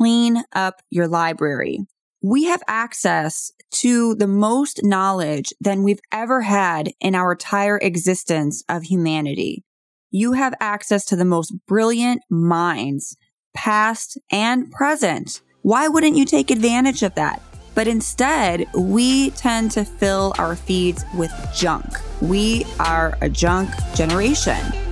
clean up your library. We have access to the most knowledge than we've ever had in our entire existence of humanity. You have access to the most brilliant minds, past and present. Why wouldn't you take advantage of that? But instead, we tend to fill our feeds with junk. We are a junk generation.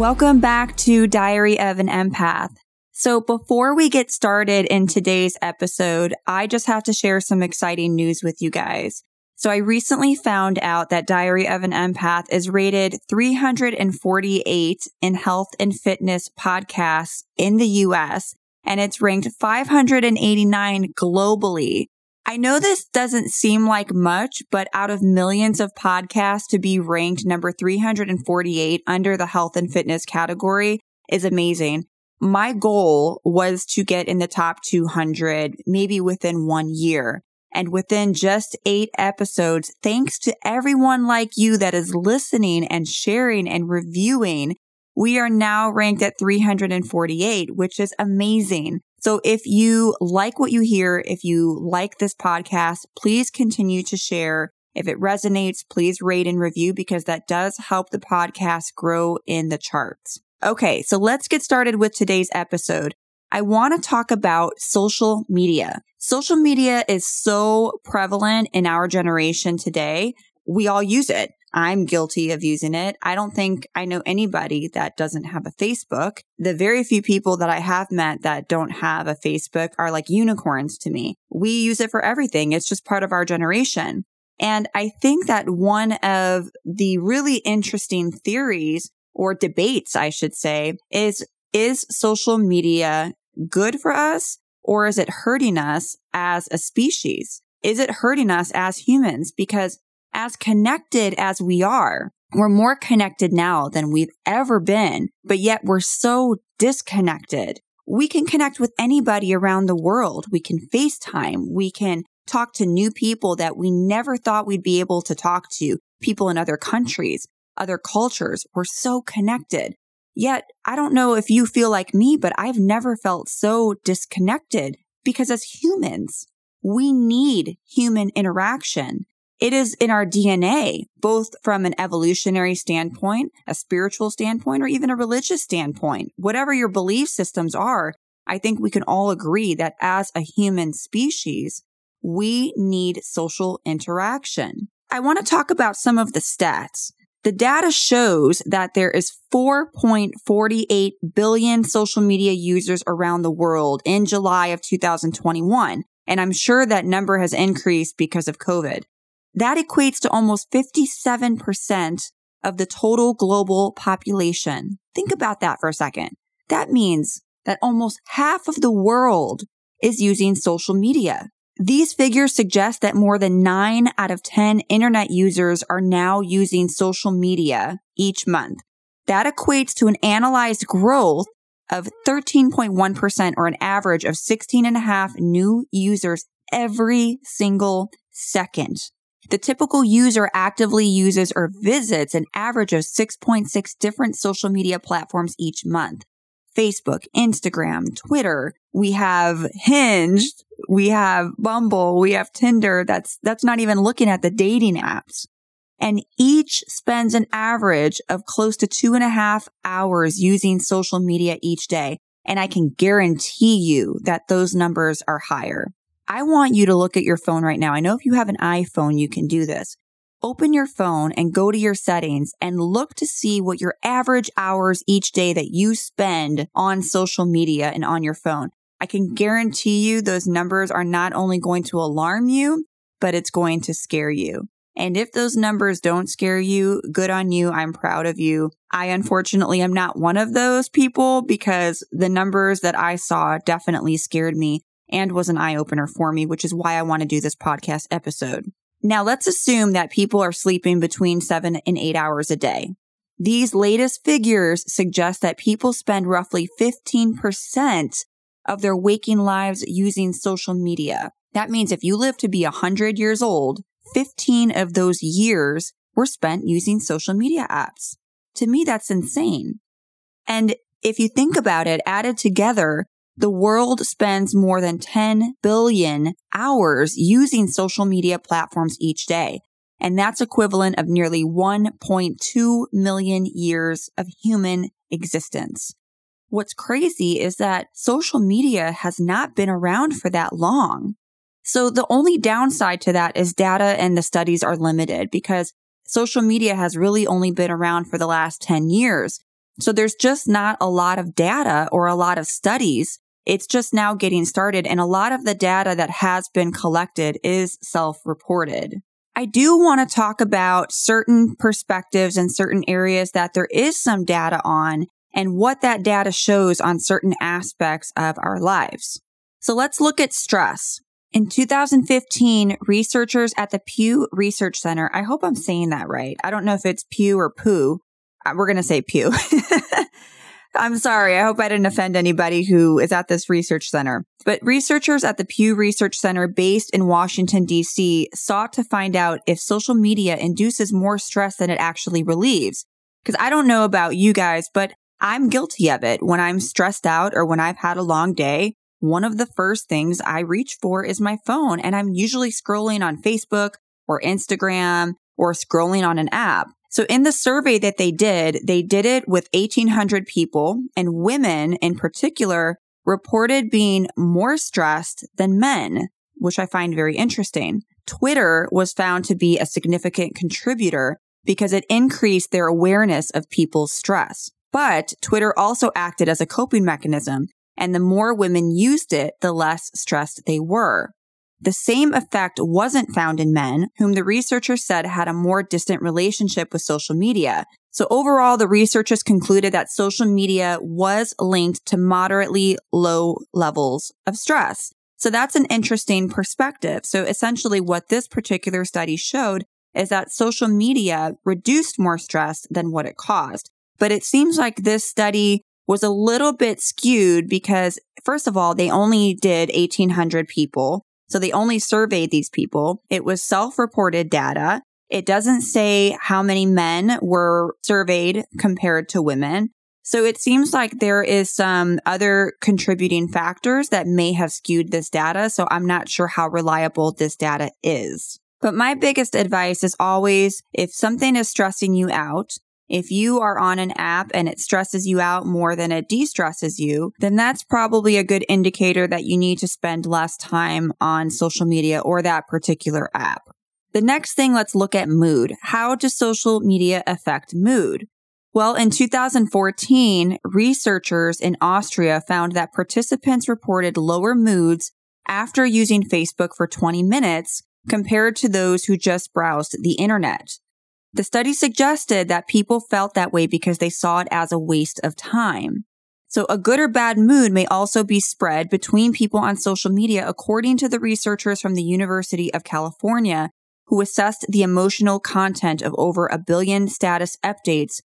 Welcome back to Diary of an Empath. So before we get started in today's episode, I just have to share some exciting news with you guys. So I recently found out that Diary of an Empath is rated 348 in health and fitness podcasts in the US, and it's ranked 589 globally. I know this doesn't seem like much, but out of millions of podcasts to be ranked number 348 under the health and fitness category is amazing. My goal was to get in the top 200, maybe within one year. And within just eight episodes, thanks to everyone like you that is listening and sharing and reviewing, we are now ranked at 348, which is amazing. So if you like what you hear, if you like this podcast, please continue to share. If it resonates, please rate and review because that does help the podcast grow in the charts. Okay, so let's get started with today's episode. I want to talk about social media. Social media is so prevalent in our generation today. We all use it. I'm guilty of using it. I don't think I know anybody that doesn't have a Facebook. The very few people that I have met that don't have a Facebook are like unicorns to me. We use it for everything. It's just part of our generation. And I think that one of the really interesting theories or debates, I should say, is, is social media good for us or is it hurting us as a species? Is it hurting us as humans? Because as connected as we are, we're more connected now than we've ever been, but yet we're so disconnected. We can connect with anybody around the world. We can FaceTime. We can talk to new people that we never thought we'd be able to talk to, people in other countries, other cultures. We're so connected. Yet, I don't know if you feel like me, but I've never felt so disconnected because as humans, we need human interaction. It is in our DNA, both from an evolutionary standpoint, a spiritual standpoint, or even a religious standpoint. Whatever your belief systems are, I think we can all agree that as a human species, we need social interaction. I want to talk about some of the stats. The data shows that there is 4.48 billion social media users around the world in July of 2021. And I'm sure that number has increased because of COVID. That equates to almost 57% of the total global population. Think about that for a second. That means that almost half of the world is using social media. These figures suggest that more than 9 out of 10 internet users are now using social media each month. That equates to an analyzed growth of 13.1% or an average of 16 and a half new users every single second. The typical user actively uses or visits an average of 6.6 different social media platforms each month. Facebook, Instagram, Twitter. We have Hinge. We have Bumble. We have Tinder. That's, that's not even looking at the dating apps. And each spends an average of close to two and a half hours using social media each day. And I can guarantee you that those numbers are higher. I want you to look at your phone right now. I know if you have an iPhone, you can do this. Open your phone and go to your settings and look to see what your average hours each day that you spend on social media and on your phone. I can guarantee you those numbers are not only going to alarm you, but it's going to scare you. And if those numbers don't scare you, good on you. I'm proud of you. I unfortunately am not one of those people because the numbers that I saw definitely scared me and was an eye opener for me, which is why I want to do this podcast episode. Now let's assume that people are sleeping between seven and eight hours a day. These latest figures suggest that people spend roughly 15% of their waking lives using social media. That means if you live to be 100 years old, 15 of those years were spent using social media apps. To me, that's insane. And if you think about it, added together, the world spends more than 10 billion hours using social media platforms each day. And that's equivalent of nearly 1.2 million years of human existence. What's crazy is that social media has not been around for that long. So the only downside to that is data and the studies are limited because social media has really only been around for the last 10 years. So there's just not a lot of data or a lot of studies. It's just now getting started. And a lot of the data that has been collected is self reported. I do want to talk about certain perspectives and certain areas that there is some data on and what that data shows on certain aspects of our lives. So let's look at stress. In 2015, researchers at the Pew Research Center, I hope I'm saying that right. I don't know if it's Pew or Pooh. Uh, we're going to say Pew. I'm sorry. I hope I didn't offend anybody who is at this research center. But researchers at the Pew Research Center based in Washington, D.C. sought to find out if social media induces more stress than it actually relieves. Because I don't know about you guys, but I'm guilty of it. When I'm stressed out or when I've had a long day, one of the first things I reach for is my phone. And I'm usually scrolling on Facebook or Instagram or scrolling on an app. So in the survey that they did, they did it with 1800 people and women in particular reported being more stressed than men, which I find very interesting. Twitter was found to be a significant contributor because it increased their awareness of people's stress. But Twitter also acted as a coping mechanism and the more women used it, the less stressed they were. The same effect wasn't found in men, whom the researchers said had a more distant relationship with social media. So overall, the researchers concluded that social media was linked to moderately low levels of stress. So that's an interesting perspective. So essentially what this particular study showed is that social media reduced more stress than what it caused. But it seems like this study was a little bit skewed because, first of all, they only did 1,800 people. So they only surveyed these people. It was self reported data. It doesn't say how many men were surveyed compared to women. So it seems like there is some other contributing factors that may have skewed this data. So I'm not sure how reliable this data is. But my biggest advice is always if something is stressing you out, if you are on an app and it stresses you out more than it de-stresses you, then that's probably a good indicator that you need to spend less time on social media or that particular app. The next thing, let's look at mood. How does social media affect mood? Well, in 2014, researchers in Austria found that participants reported lower moods after using Facebook for 20 minutes compared to those who just browsed the internet. The study suggested that people felt that way because they saw it as a waste of time. So a good or bad mood may also be spread between people on social media, according to the researchers from the University of California, who assessed the emotional content of over a billion status updates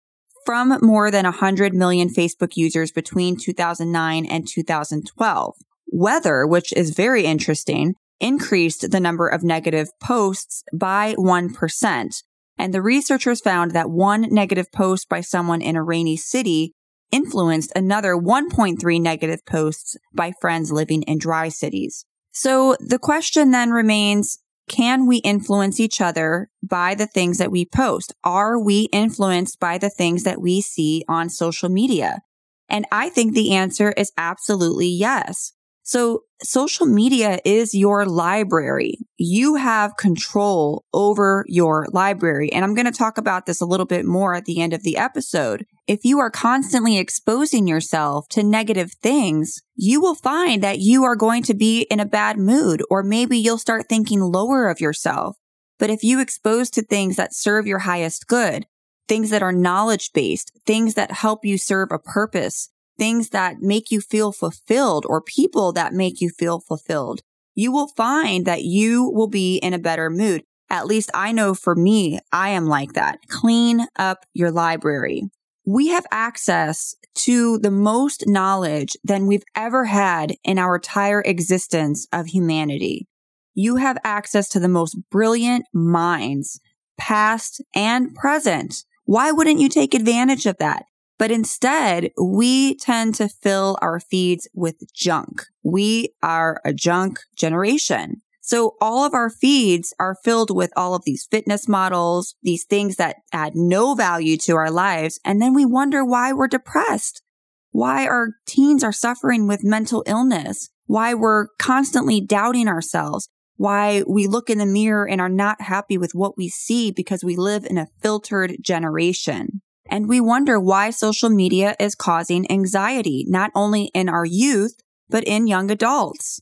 from more than 100 million Facebook users between 2009 and 2012. Weather, which is very interesting, increased the number of negative posts by 1%, and the researchers found that one negative post by someone in a rainy city influenced another 1.3 negative posts by friends living in dry cities. So the question then remains, can we influence each other by the things that we post? Are we influenced by the things that we see on social media? And I think the answer is absolutely yes. So social media is your library. You have control over your library. And I'm going to talk about this a little bit more at the end of the episode. If you are constantly exposing yourself to negative things, you will find that you are going to be in a bad mood, or maybe you'll start thinking lower of yourself. But if you expose to things that serve your highest good, things that are knowledge based, things that help you serve a purpose, things that make you feel fulfilled or people that make you feel fulfilled, you will find that you will be in a better mood. At least I know for me, I am like that. Clean up your library. We have access to the most knowledge than we've ever had in our entire existence of humanity. You have access to the most brilliant minds, past and present. Why wouldn't you take advantage of that? But instead, we tend to fill our feeds with junk. We are a junk generation. So all of our feeds are filled with all of these fitness models, these things that add no value to our lives. And then we wonder why we're depressed, why our teens are suffering with mental illness, why we're constantly doubting ourselves, why we look in the mirror and are not happy with what we see because we live in a filtered generation. And we wonder why social media is causing anxiety, not only in our youth, but in young adults.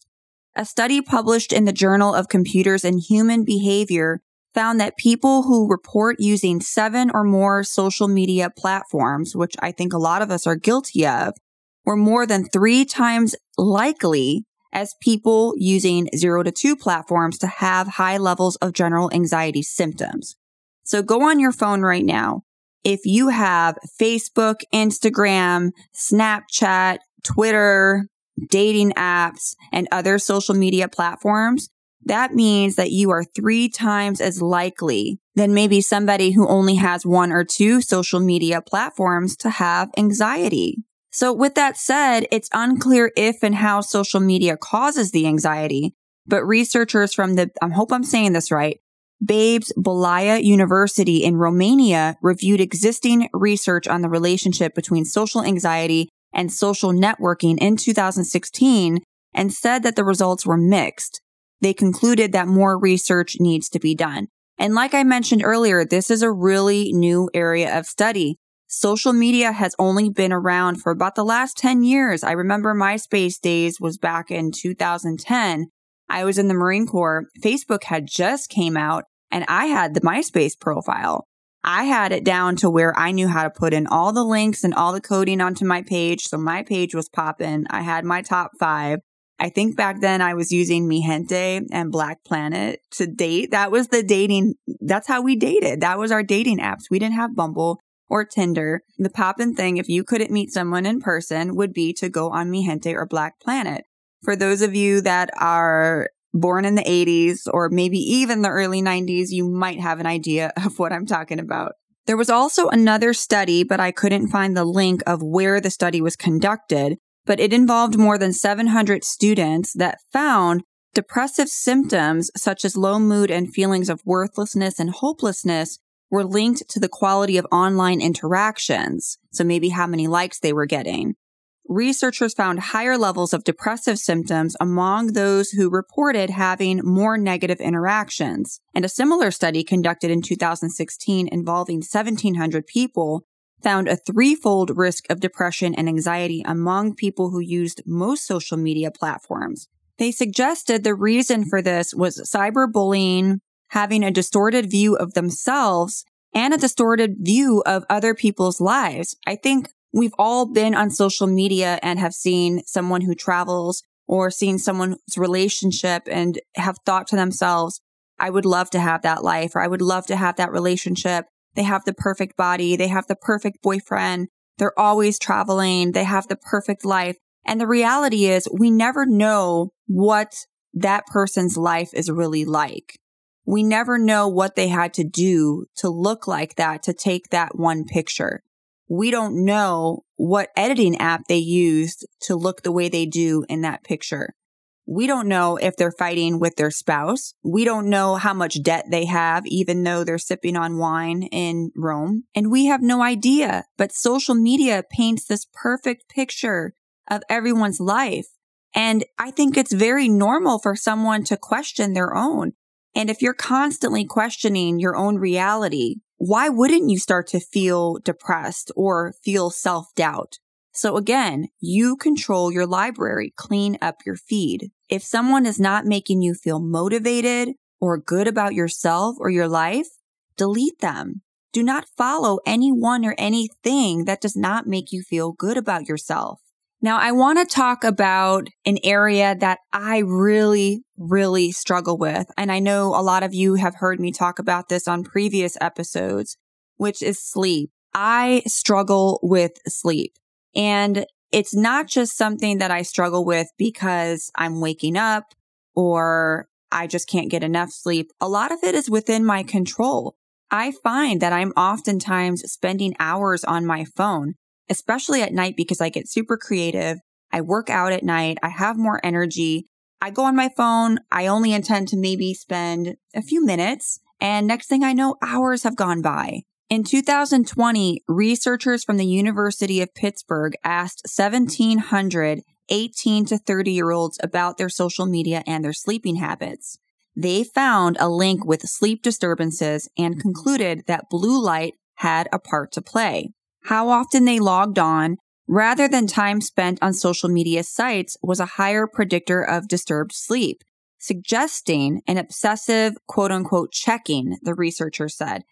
A study published in the Journal of Computers and Human Behavior found that people who report using seven or more social media platforms, which I think a lot of us are guilty of, were more than three times likely as people using zero to two platforms to have high levels of general anxiety symptoms. So go on your phone right now. If you have Facebook, Instagram, Snapchat, Twitter, dating apps, and other social media platforms, that means that you are three times as likely than maybe somebody who only has one or two social media platforms to have anxiety. So with that said, it's unclear if and how social media causes the anxiety, but researchers from the, I hope I'm saying this right, Babes Bolaya University in Romania reviewed existing research on the relationship between social anxiety and social networking in 2016 and said that the results were mixed. They concluded that more research needs to be done. And like I mentioned earlier, this is a really new area of study. Social media has only been around for about the last 10 years. I remember MySpace days was back in 2010. I was in the Marine Corps. Facebook had just came out and I had the MySpace profile. I had it down to where I knew how to put in all the links and all the coding onto my page. So my page was popping. I had my top five. I think back then I was using MiGente and Black Planet to date. That was the dating. That's how we dated. That was our dating apps. We didn't have Bumble or Tinder. The poppin' thing, if you couldn't meet someone in person, would be to go on MiGente or Black Planet. For those of you that are born in the 80s or maybe even the early 90s, you might have an idea of what I'm talking about. There was also another study, but I couldn't find the link of where the study was conducted, but it involved more than 700 students that found depressive symptoms such as low mood and feelings of worthlessness and hopelessness were linked to the quality of online interactions. So maybe how many likes they were getting researchers found higher levels of depressive symptoms among those who reported having more negative interactions. And a similar study conducted in 2016 involving 1700 people found a threefold risk of depression and anxiety among people who used most social media platforms. They suggested the reason for this was cyberbullying, having a distorted view of themselves, and a distorted view of other people's lives. I think We've all been on social media and have seen someone who travels or seen someone's relationship and have thought to themselves, I would love to have that life or I would love to have that relationship. They have the perfect body. They have the perfect boyfriend. They're always traveling. They have the perfect life. And the reality is we never know what that person's life is really like. We never know what they had to do to look like that, to take that one picture we don't know what editing app they used to look the way they do in that picture. We don't know if they're fighting with their spouse. We don't know how much debt they have, even though they're sipping on wine in Rome. And we have no idea. But social media paints this perfect picture of everyone's life. And I think it's very normal for someone to question their own. And if you're constantly questioning your own reality, why wouldn't you start to feel depressed or feel self doubt? So again, you control your library, clean up your feed. If someone is not making you feel motivated or good about yourself or your life, delete them. Do not follow anyone or anything that does not make you feel good about yourself. Now, I want to talk about an area that I really, really struggle with. And I know a lot of you have heard me talk about this on previous episodes, which is sleep. I struggle with sleep. And it's not just something that I struggle with because I'm waking up or I just can't get enough sleep. A lot of it is within my control. I find that I'm oftentimes spending hours on my phone, especially at night because I get super creative. I work out at night. I have more energy. I go on my phone. I only intend to maybe spend a few minutes. And next thing I know, hours have gone by. In 2020, researchers from the University of Pittsburgh asked 1,700 18 to 30 year olds about their social media and their sleeping habits. They found a link with sleep disturbances and concluded that blue light had a part to play. How often they logged on, rather than time spent on social media sites, was a higher predictor of disturbed sleep, suggesting an obsessive quote unquote checking, the researcher said.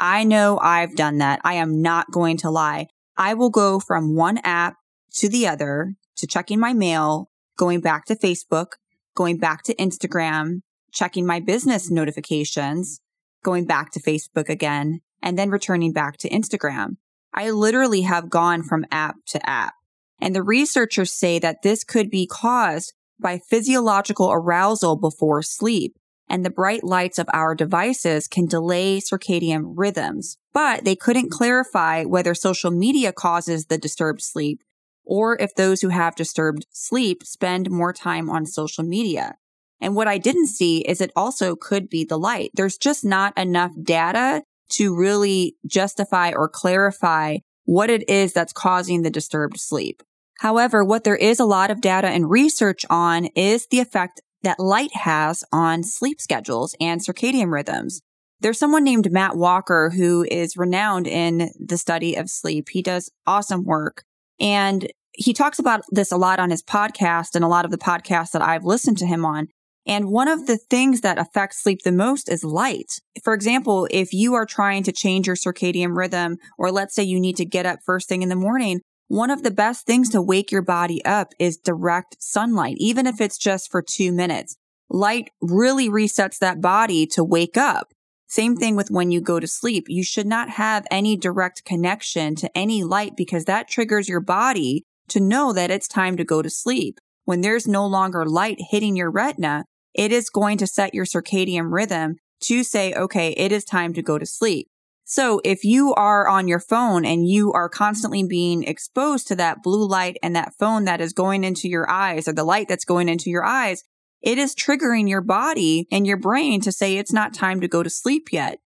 I know I've done that. I am not going to lie. I will go from one app to the other to checking my mail, going back to Facebook, going back to Instagram, checking my business notifications, going back to Facebook again, and then returning back to Instagram. I literally have gone from app to app. And the researchers say that this could be caused by physiological arousal before sleep. And the bright lights of our devices can delay circadian rhythms, but they couldn't clarify whether social media causes the disturbed sleep or if those who have disturbed sleep spend more time on social media. And what I didn't see is it also could be the light. There's just not enough data to really justify or clarify what it is that's causing the disturbed sleep. However, what there is a lot of data and research on is the effect that light has on sleep schedules and circadian rhythms. There's someone named Matt Walker who is renowned in the study of sleep. He does awesome work. And he talks about this a lot on his podcast and a lot of the podcasts that I've listened to him on. And one of the things that affects sleep the most is light. For example, if you are trying to change your circadian rhythm, or let's say you need to get up first thing in the morning, one of the best things to wake your body up is direct sunlight, even if it's just for two minutes. Light really resets that body to wake up. Same thing with when you go to sleep. You should not have any direct connection to any light because that triggers your body to know that it's time to go to sleep. When there's no longer light hitting your retina, it is going to set your circadian rhythm to say, okay, it is time to go to sleep. So if you are on your phone and you are constantly being exposed to that blue light and that phone that is going into your eyes or the light that's going into your eyes, it is triggering your body and your brain to say it's not time to go to sleep yet.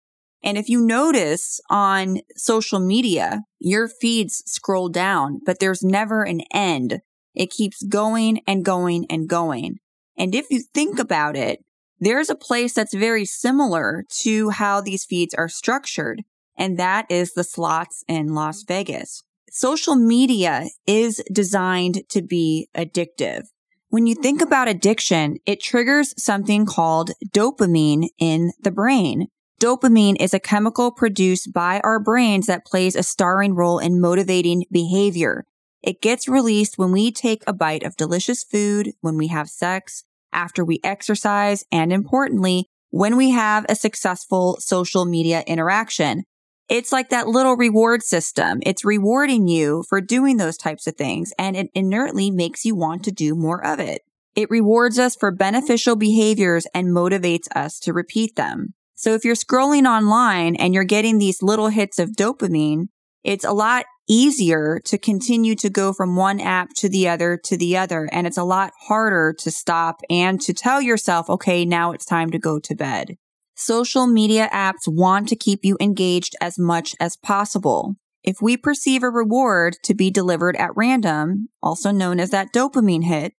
And if you notice on social media, your feeds scroll down, but there's never an end. It keeps going and going and going. And if you think about it, there's a place that's very similar to how these feeds are structured, and that is the slots in Las Vegas. Social media is designed to be addictive. When you think about addiction, it triggers something called dopamine in the brain. Dopamine is a chemical produced by our brains that plays a starring role in motivating behavior. It gets released when we take a bite of delicious food, when we have sex, after we exercise, and importantly, when we have a successful social media interaction. It's like that little reward system. It's rewarding you for doing those types of things and it inertly makes you want to do more of it. It rewards us for beneficial behaviors and motivates us to repeat them. So if you're scrolling online and you're getting these little hits of dopamine, it's a lot easier to continue to go from one app to the other to the other. And it's a lot harder to stop and to tell yourself, okay, now it's time to go to bed. Social media apps want to keep you engaged as much as possible. If we perceive a reward to be delivered at random, also known as that dopamine hit,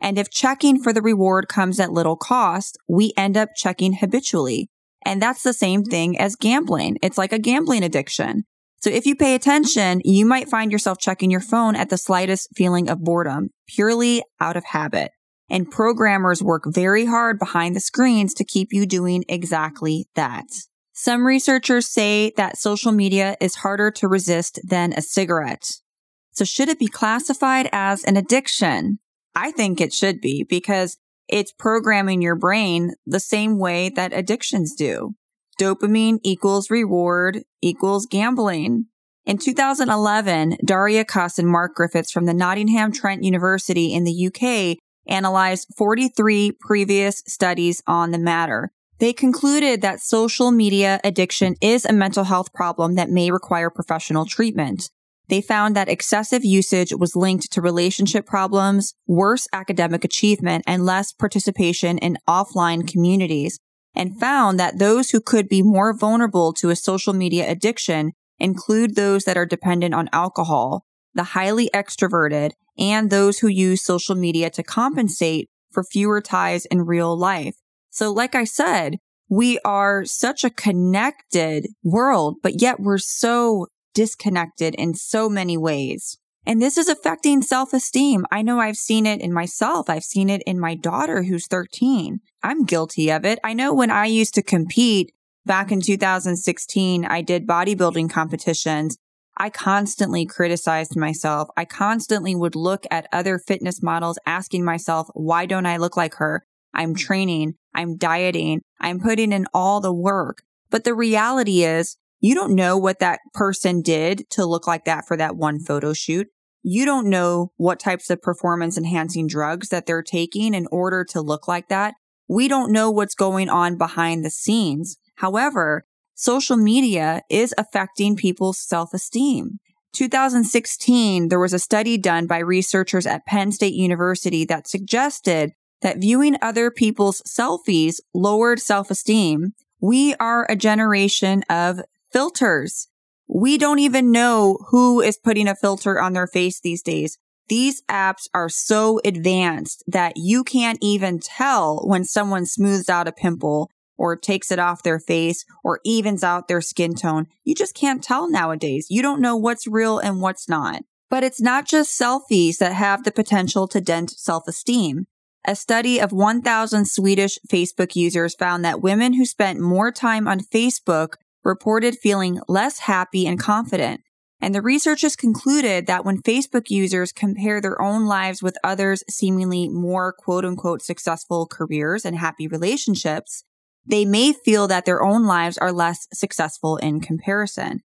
and if checking for the reward comes at little cost, we end up checking habitually. And that's the same thing as gambling. It's like a gambling addiction. So if you pay attention, you might find yourself checking your phone at the slightest feeling of boredom, purely out of habit. And programmers work very hard behind the screens to keep you doing exactly that. Some researchers say that social media is harder to resist than a cigarette. So should it be classified as an addiction? I think it should be because it's programming your brain the same way that addictions do. Dopamine equals reward equals gambling. In 2011, Daria Kuss and Mark Griffiths from the Nottingham Trent University in the UK analyzed 43 previous studies on the matter. They concluded that social media addiction is a mental health problem that may require professional treatment. They found that excessive usage was linked to relationship problems, worse academic achievement, and less participation in offline communities, and found that those who could be more vulnerable to a social media addiction include those that are dependent on alcohol, the highly extroverted, and those who use social media to compensate for fewer ties in real life. So, like I said, we are such a connected world, but yet we're so disconnected in so many ways. And this is affecting self esteem. I know I've seen it in myself. I've seen it in my daughter who's 13. I'm guilty of it. I know when I used to compete back in 2016, I did bodybuilding competitions. I constantly criticized myself. I constantly would look at other fitness models asking myself, why don't I look like her? I'm training. I'm dieting. I'm putting in all the work. But the reality is you don't know what that person did to look like that for that one photo shoot. You don't know what types of performance enhancing drugs that they're taking in order to look like that. We don't know what's going on behind the scenes. However, social media is affecting people's self esteem. 2016, there was a study done by researchers at Penn State University that suggested that viewing other people's selfies lowered self esteem. We are a generation of filters. We don't even know who is putting a filter on their face these days. These apps are so advanced that you can't even tell when someone smooths out a pimple or takes it off their face or evens out their skin tone. You just can't tell nowadays. You don't know what's real and what's not. But it's not just selfies that have the potential to dent self esteem. A study of 1,000 Swedish Facebook users found that women who spent more time on Facebook reported feeling less happy and confident. And the researchers concluded that when Facebook users compare their own lives with others' seemingly more quote unquote successful careers and happy relationships, they may feel that their own lives are less successful in comparison.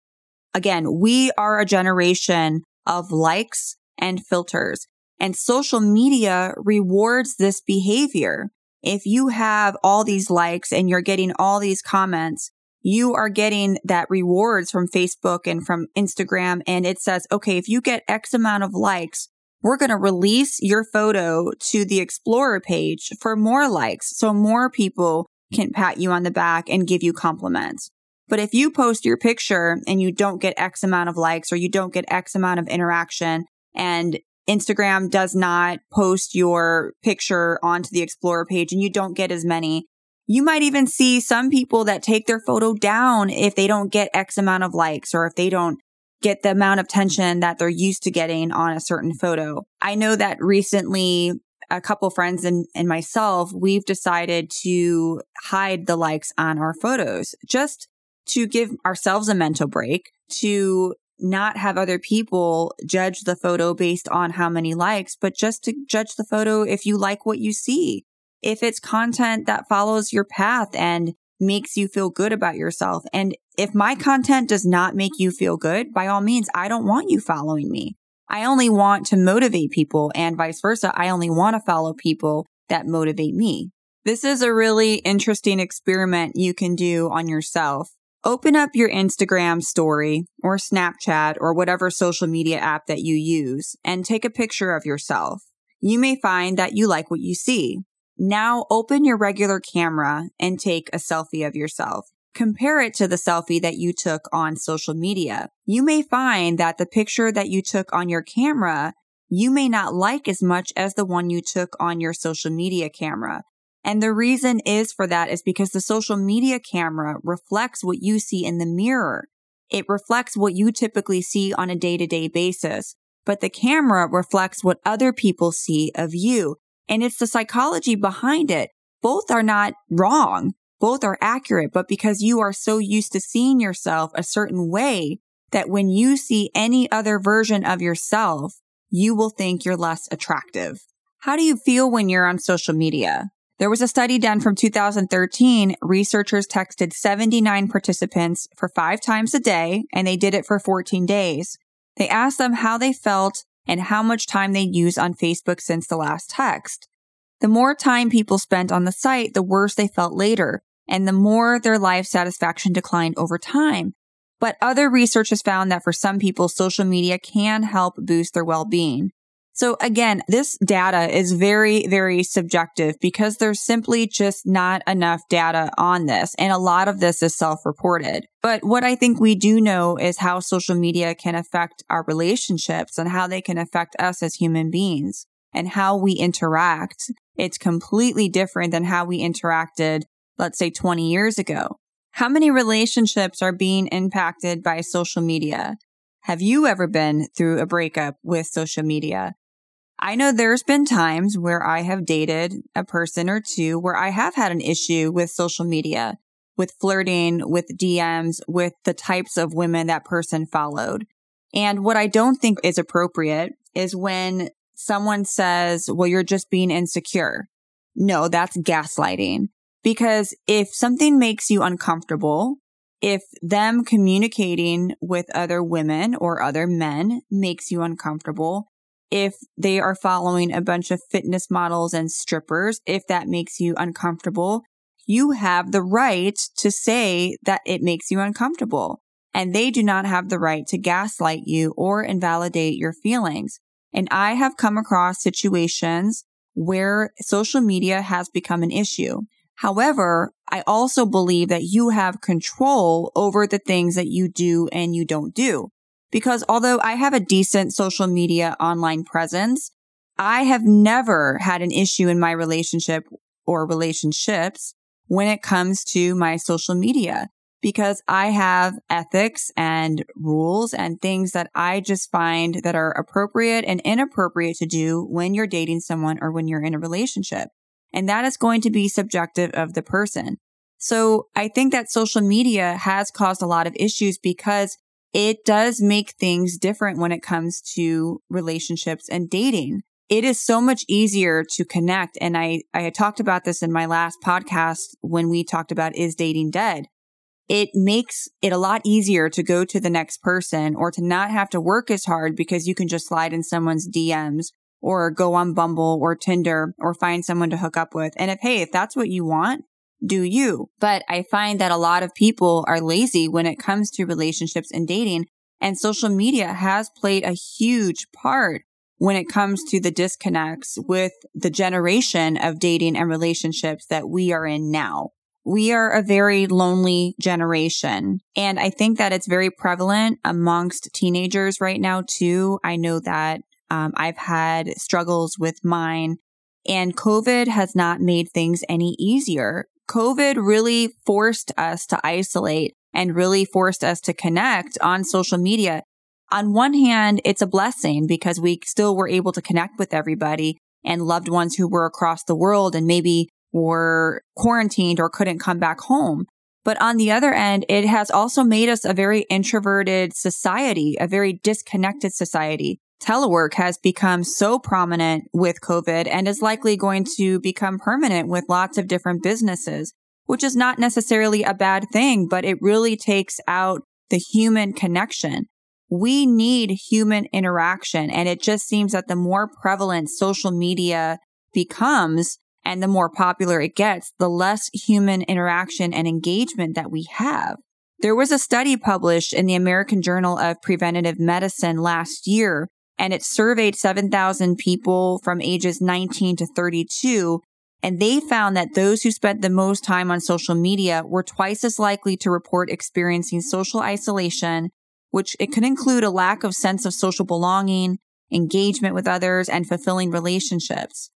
Again, we are a generation of likes and filters, and social media rewards this behavior. If you have all these likes and you're getting all these comments, you are getting that rewards from Facebook and from Instagram. And it says, okay, if you get X amount of likes, we're going to release your photo to the Explorer page for more likes. So more people can pat you on the back and give you compliments. But if you post your picture and you don't get X amount of likes or you don't get X amount of interaction and Instagram does not post your picture onto the Explorer page and you don't get as many, you might even see some people that take their photo down if they don't get X amount of likes or if they don't get the amount of attention that they're used to getting on a certain photo. I know that recently a couple friends and, and myself, we've decided to hide the likes on our photos just to give ourselves a mental break, to not have other people judge the photo based on how many likes, but just to judge the photo if you like what you see if it's content that follows your path and makes you feel good about yourself. And if my content does not make you feel good, by all means, I don't want you following me. I only want to motivate people and vice versa. I only want to follow people that motivate me. This is a really interesting experiment you can do on yourself. Open up your Instagram story or Snapchat or whatever social media app that you use and take a picture of yourself. You may find that you like what you see. Now open your regular camera and take a selfie of yourself. Compare it to the selfie that you took on social media. You may find that the picture that you took on your camera, you may not like as much as the one you took on your social media camera. And the reason is for that is because the social media camera reflects what you see in the mirror. It reflects what you typically see on a day to day basis, but the camera reflects what other people see of you. And it's the psychology behind it. Both are not wrong. Both are accurate, but because you are so used to seeing yourself a certain way that when you see any other version of yourself, you will think you're less attractive. How do you feel when you're on social media? There was a study done from 2013. Researchers texted 79 participants for five times a day, and they did it for 14 days. They asked them how they felt and how much time they'd used on Facebook since the last text. The more time people spent on the site, the worse they felt later, and the more their life satisfaction declined over time. But other research has found that for some people, social media can help boost their well-being. So again, this data is very, very subjective because there's simply just not enough data on this. And a lot of this is self-reported. But what I think we do know is how social media can affect our relationships and how they can affect us as human beings and how we interact. It's completely different than how we interacted, let's say 20 years ago. How many relationships are being impacted by social media? Have you ever been through a breakup with social media? I know there's been times where I have dated a person or two where I have had an issue with social media, with flirting, with DMs, with the types of women that person followed. And what I don't think is appropriate is when someone says, well, you're just being insecure. No, that's gaslighting. Because if something makes you uncomfortable, if them communicating with other women or other men makes you uncomfortable, if they are following a bunch of fitness models and strippers, if that makes you uncomfortable, you have the right to say that it makes you uncomfortable. And they do not have the right to gaslight you or invalidate your feelings. And I have come across situations where social media has become an issue. However, I also believe that you have control over the things that you do and you don't do. Because although I have a decent social media online presence, I have never had an issue in my relationship or relationships when it comes to my social media because I have ethics and rules and things that I just find that are appropriate and inappropriate to do when you're dating someone or when you're in a relationship. And that is going to be subjective of the person. So I think that social media has caused a lot of issues because it does make things different when it comes to relationships and dating. It is so much easier to connect. And I, I talked about this in my last podcast when we talked about is dating dead. It makes it a lot easier to go to the next person or to not have to work as hard because you can just slide in someone's DMs or go on Bumble or Tinder or find someone to hook up with. And if, hey, if that's what you want, do you. But I find that a lot of people are lazy when it comes to relationships and dating. And social media has played a huge part when it comes to the disconnects with the generation of dating and relationships that we are in now. We are a very lonely generation. And I think that it's very prevalent amongst teenagers right now, too. I know that um, I've had struggles with mine and COVID has not made things any easier. COVID really forced us to isolate and really forced us to connect on social media. On one hand, it's a blessing because we still were able to connect with everybody and loved ones who were across the world and maybe were quarantined or couldn't come back home. But on the other end, it has also made us a very introverted society, a very disconnected society telework has become so prominent with COVID and is likely going to become permanent with lots of different businesses, which is not necessarily a bad thing, but it really takes out the human connection. We need human interaction. And it just seems that the more prevalent social media becomes and the more popular it gets, the less human interaction and engagement that we have. There was a study published in the American Journal of Preventive Medicine last year and it surveyed 7,000 people from ages 19 to 32. And they found that those who spent the most time on social media were twice as likely to report experiencing social isolation, which it could include a lack of sense of social belonging, engagement with others, and fulfilling relationships.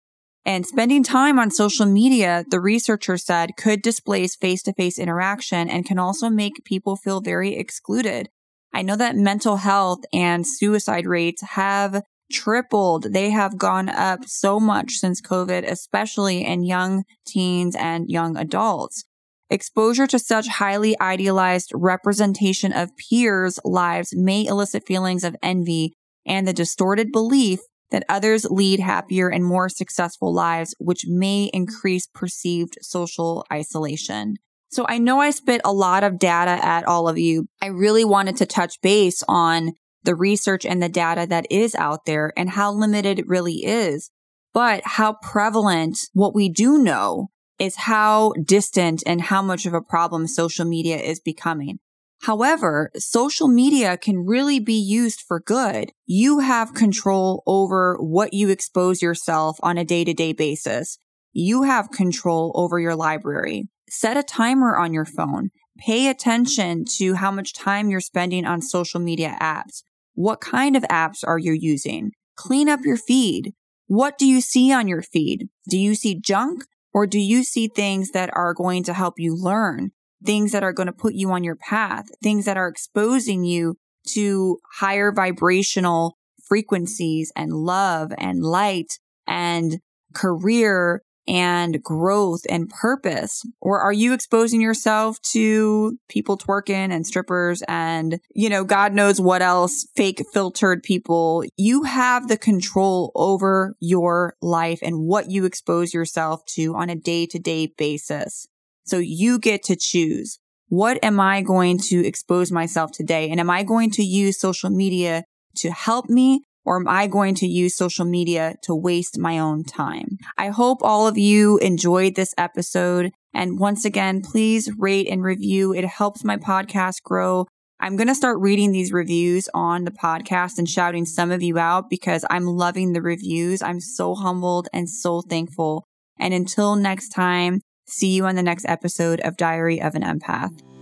And spending time on social media, the researcher said, could displace face to face interaction and can also make people feel very excluded. I know that mental health and suicide rates have tripled. They have gone up so much since COVID, especially in young teens and young adults. Exposure to such highly idealized representation of peers' lives may elicit feelings of envy and the distorted belief that others lead happier and more successful lives, which may increase perceived social isolation. So I know I spit a lot of data at all of you. I really wanted to touch base on the research and the data that is out there and how limited it really is. But how prevalent what we do know is how distant and how much of a problem social media is becoming. However, social media can really be used for good. You have control over what you expose yourself on a day to day basis. You have control over your library. Set a timer on your phone. Pay attention to how much time you're spending on social media apps. What kind of apps are you using? Clean up your feed. What do you see on your feed? Do you see junk or do you see things that are going to help you learn? Things that are going to put you on your path, things that are exposing you to higher vibrational frequencies and love and light and career and growth and purpose? Or are you exposing yourself to people twerking and strippers and, you know, God knows what else, fake filtered people? You have the control over your life and what you expose yourself to on a day to day basis. So you get to choose. What am I going to expose myself today? And am I going to use social media to help me or am I going to use social media to waste my own time? I hope all of you enjoyed this episode. And once again, please rate and review. It helps my podcast grow. I'm going to start reading these reviews on the podcast and shouting some of you out because I'm loving the reviews. I'm so humbled and so thankful. And until next time, see you on the next episode of Diary of an Empath.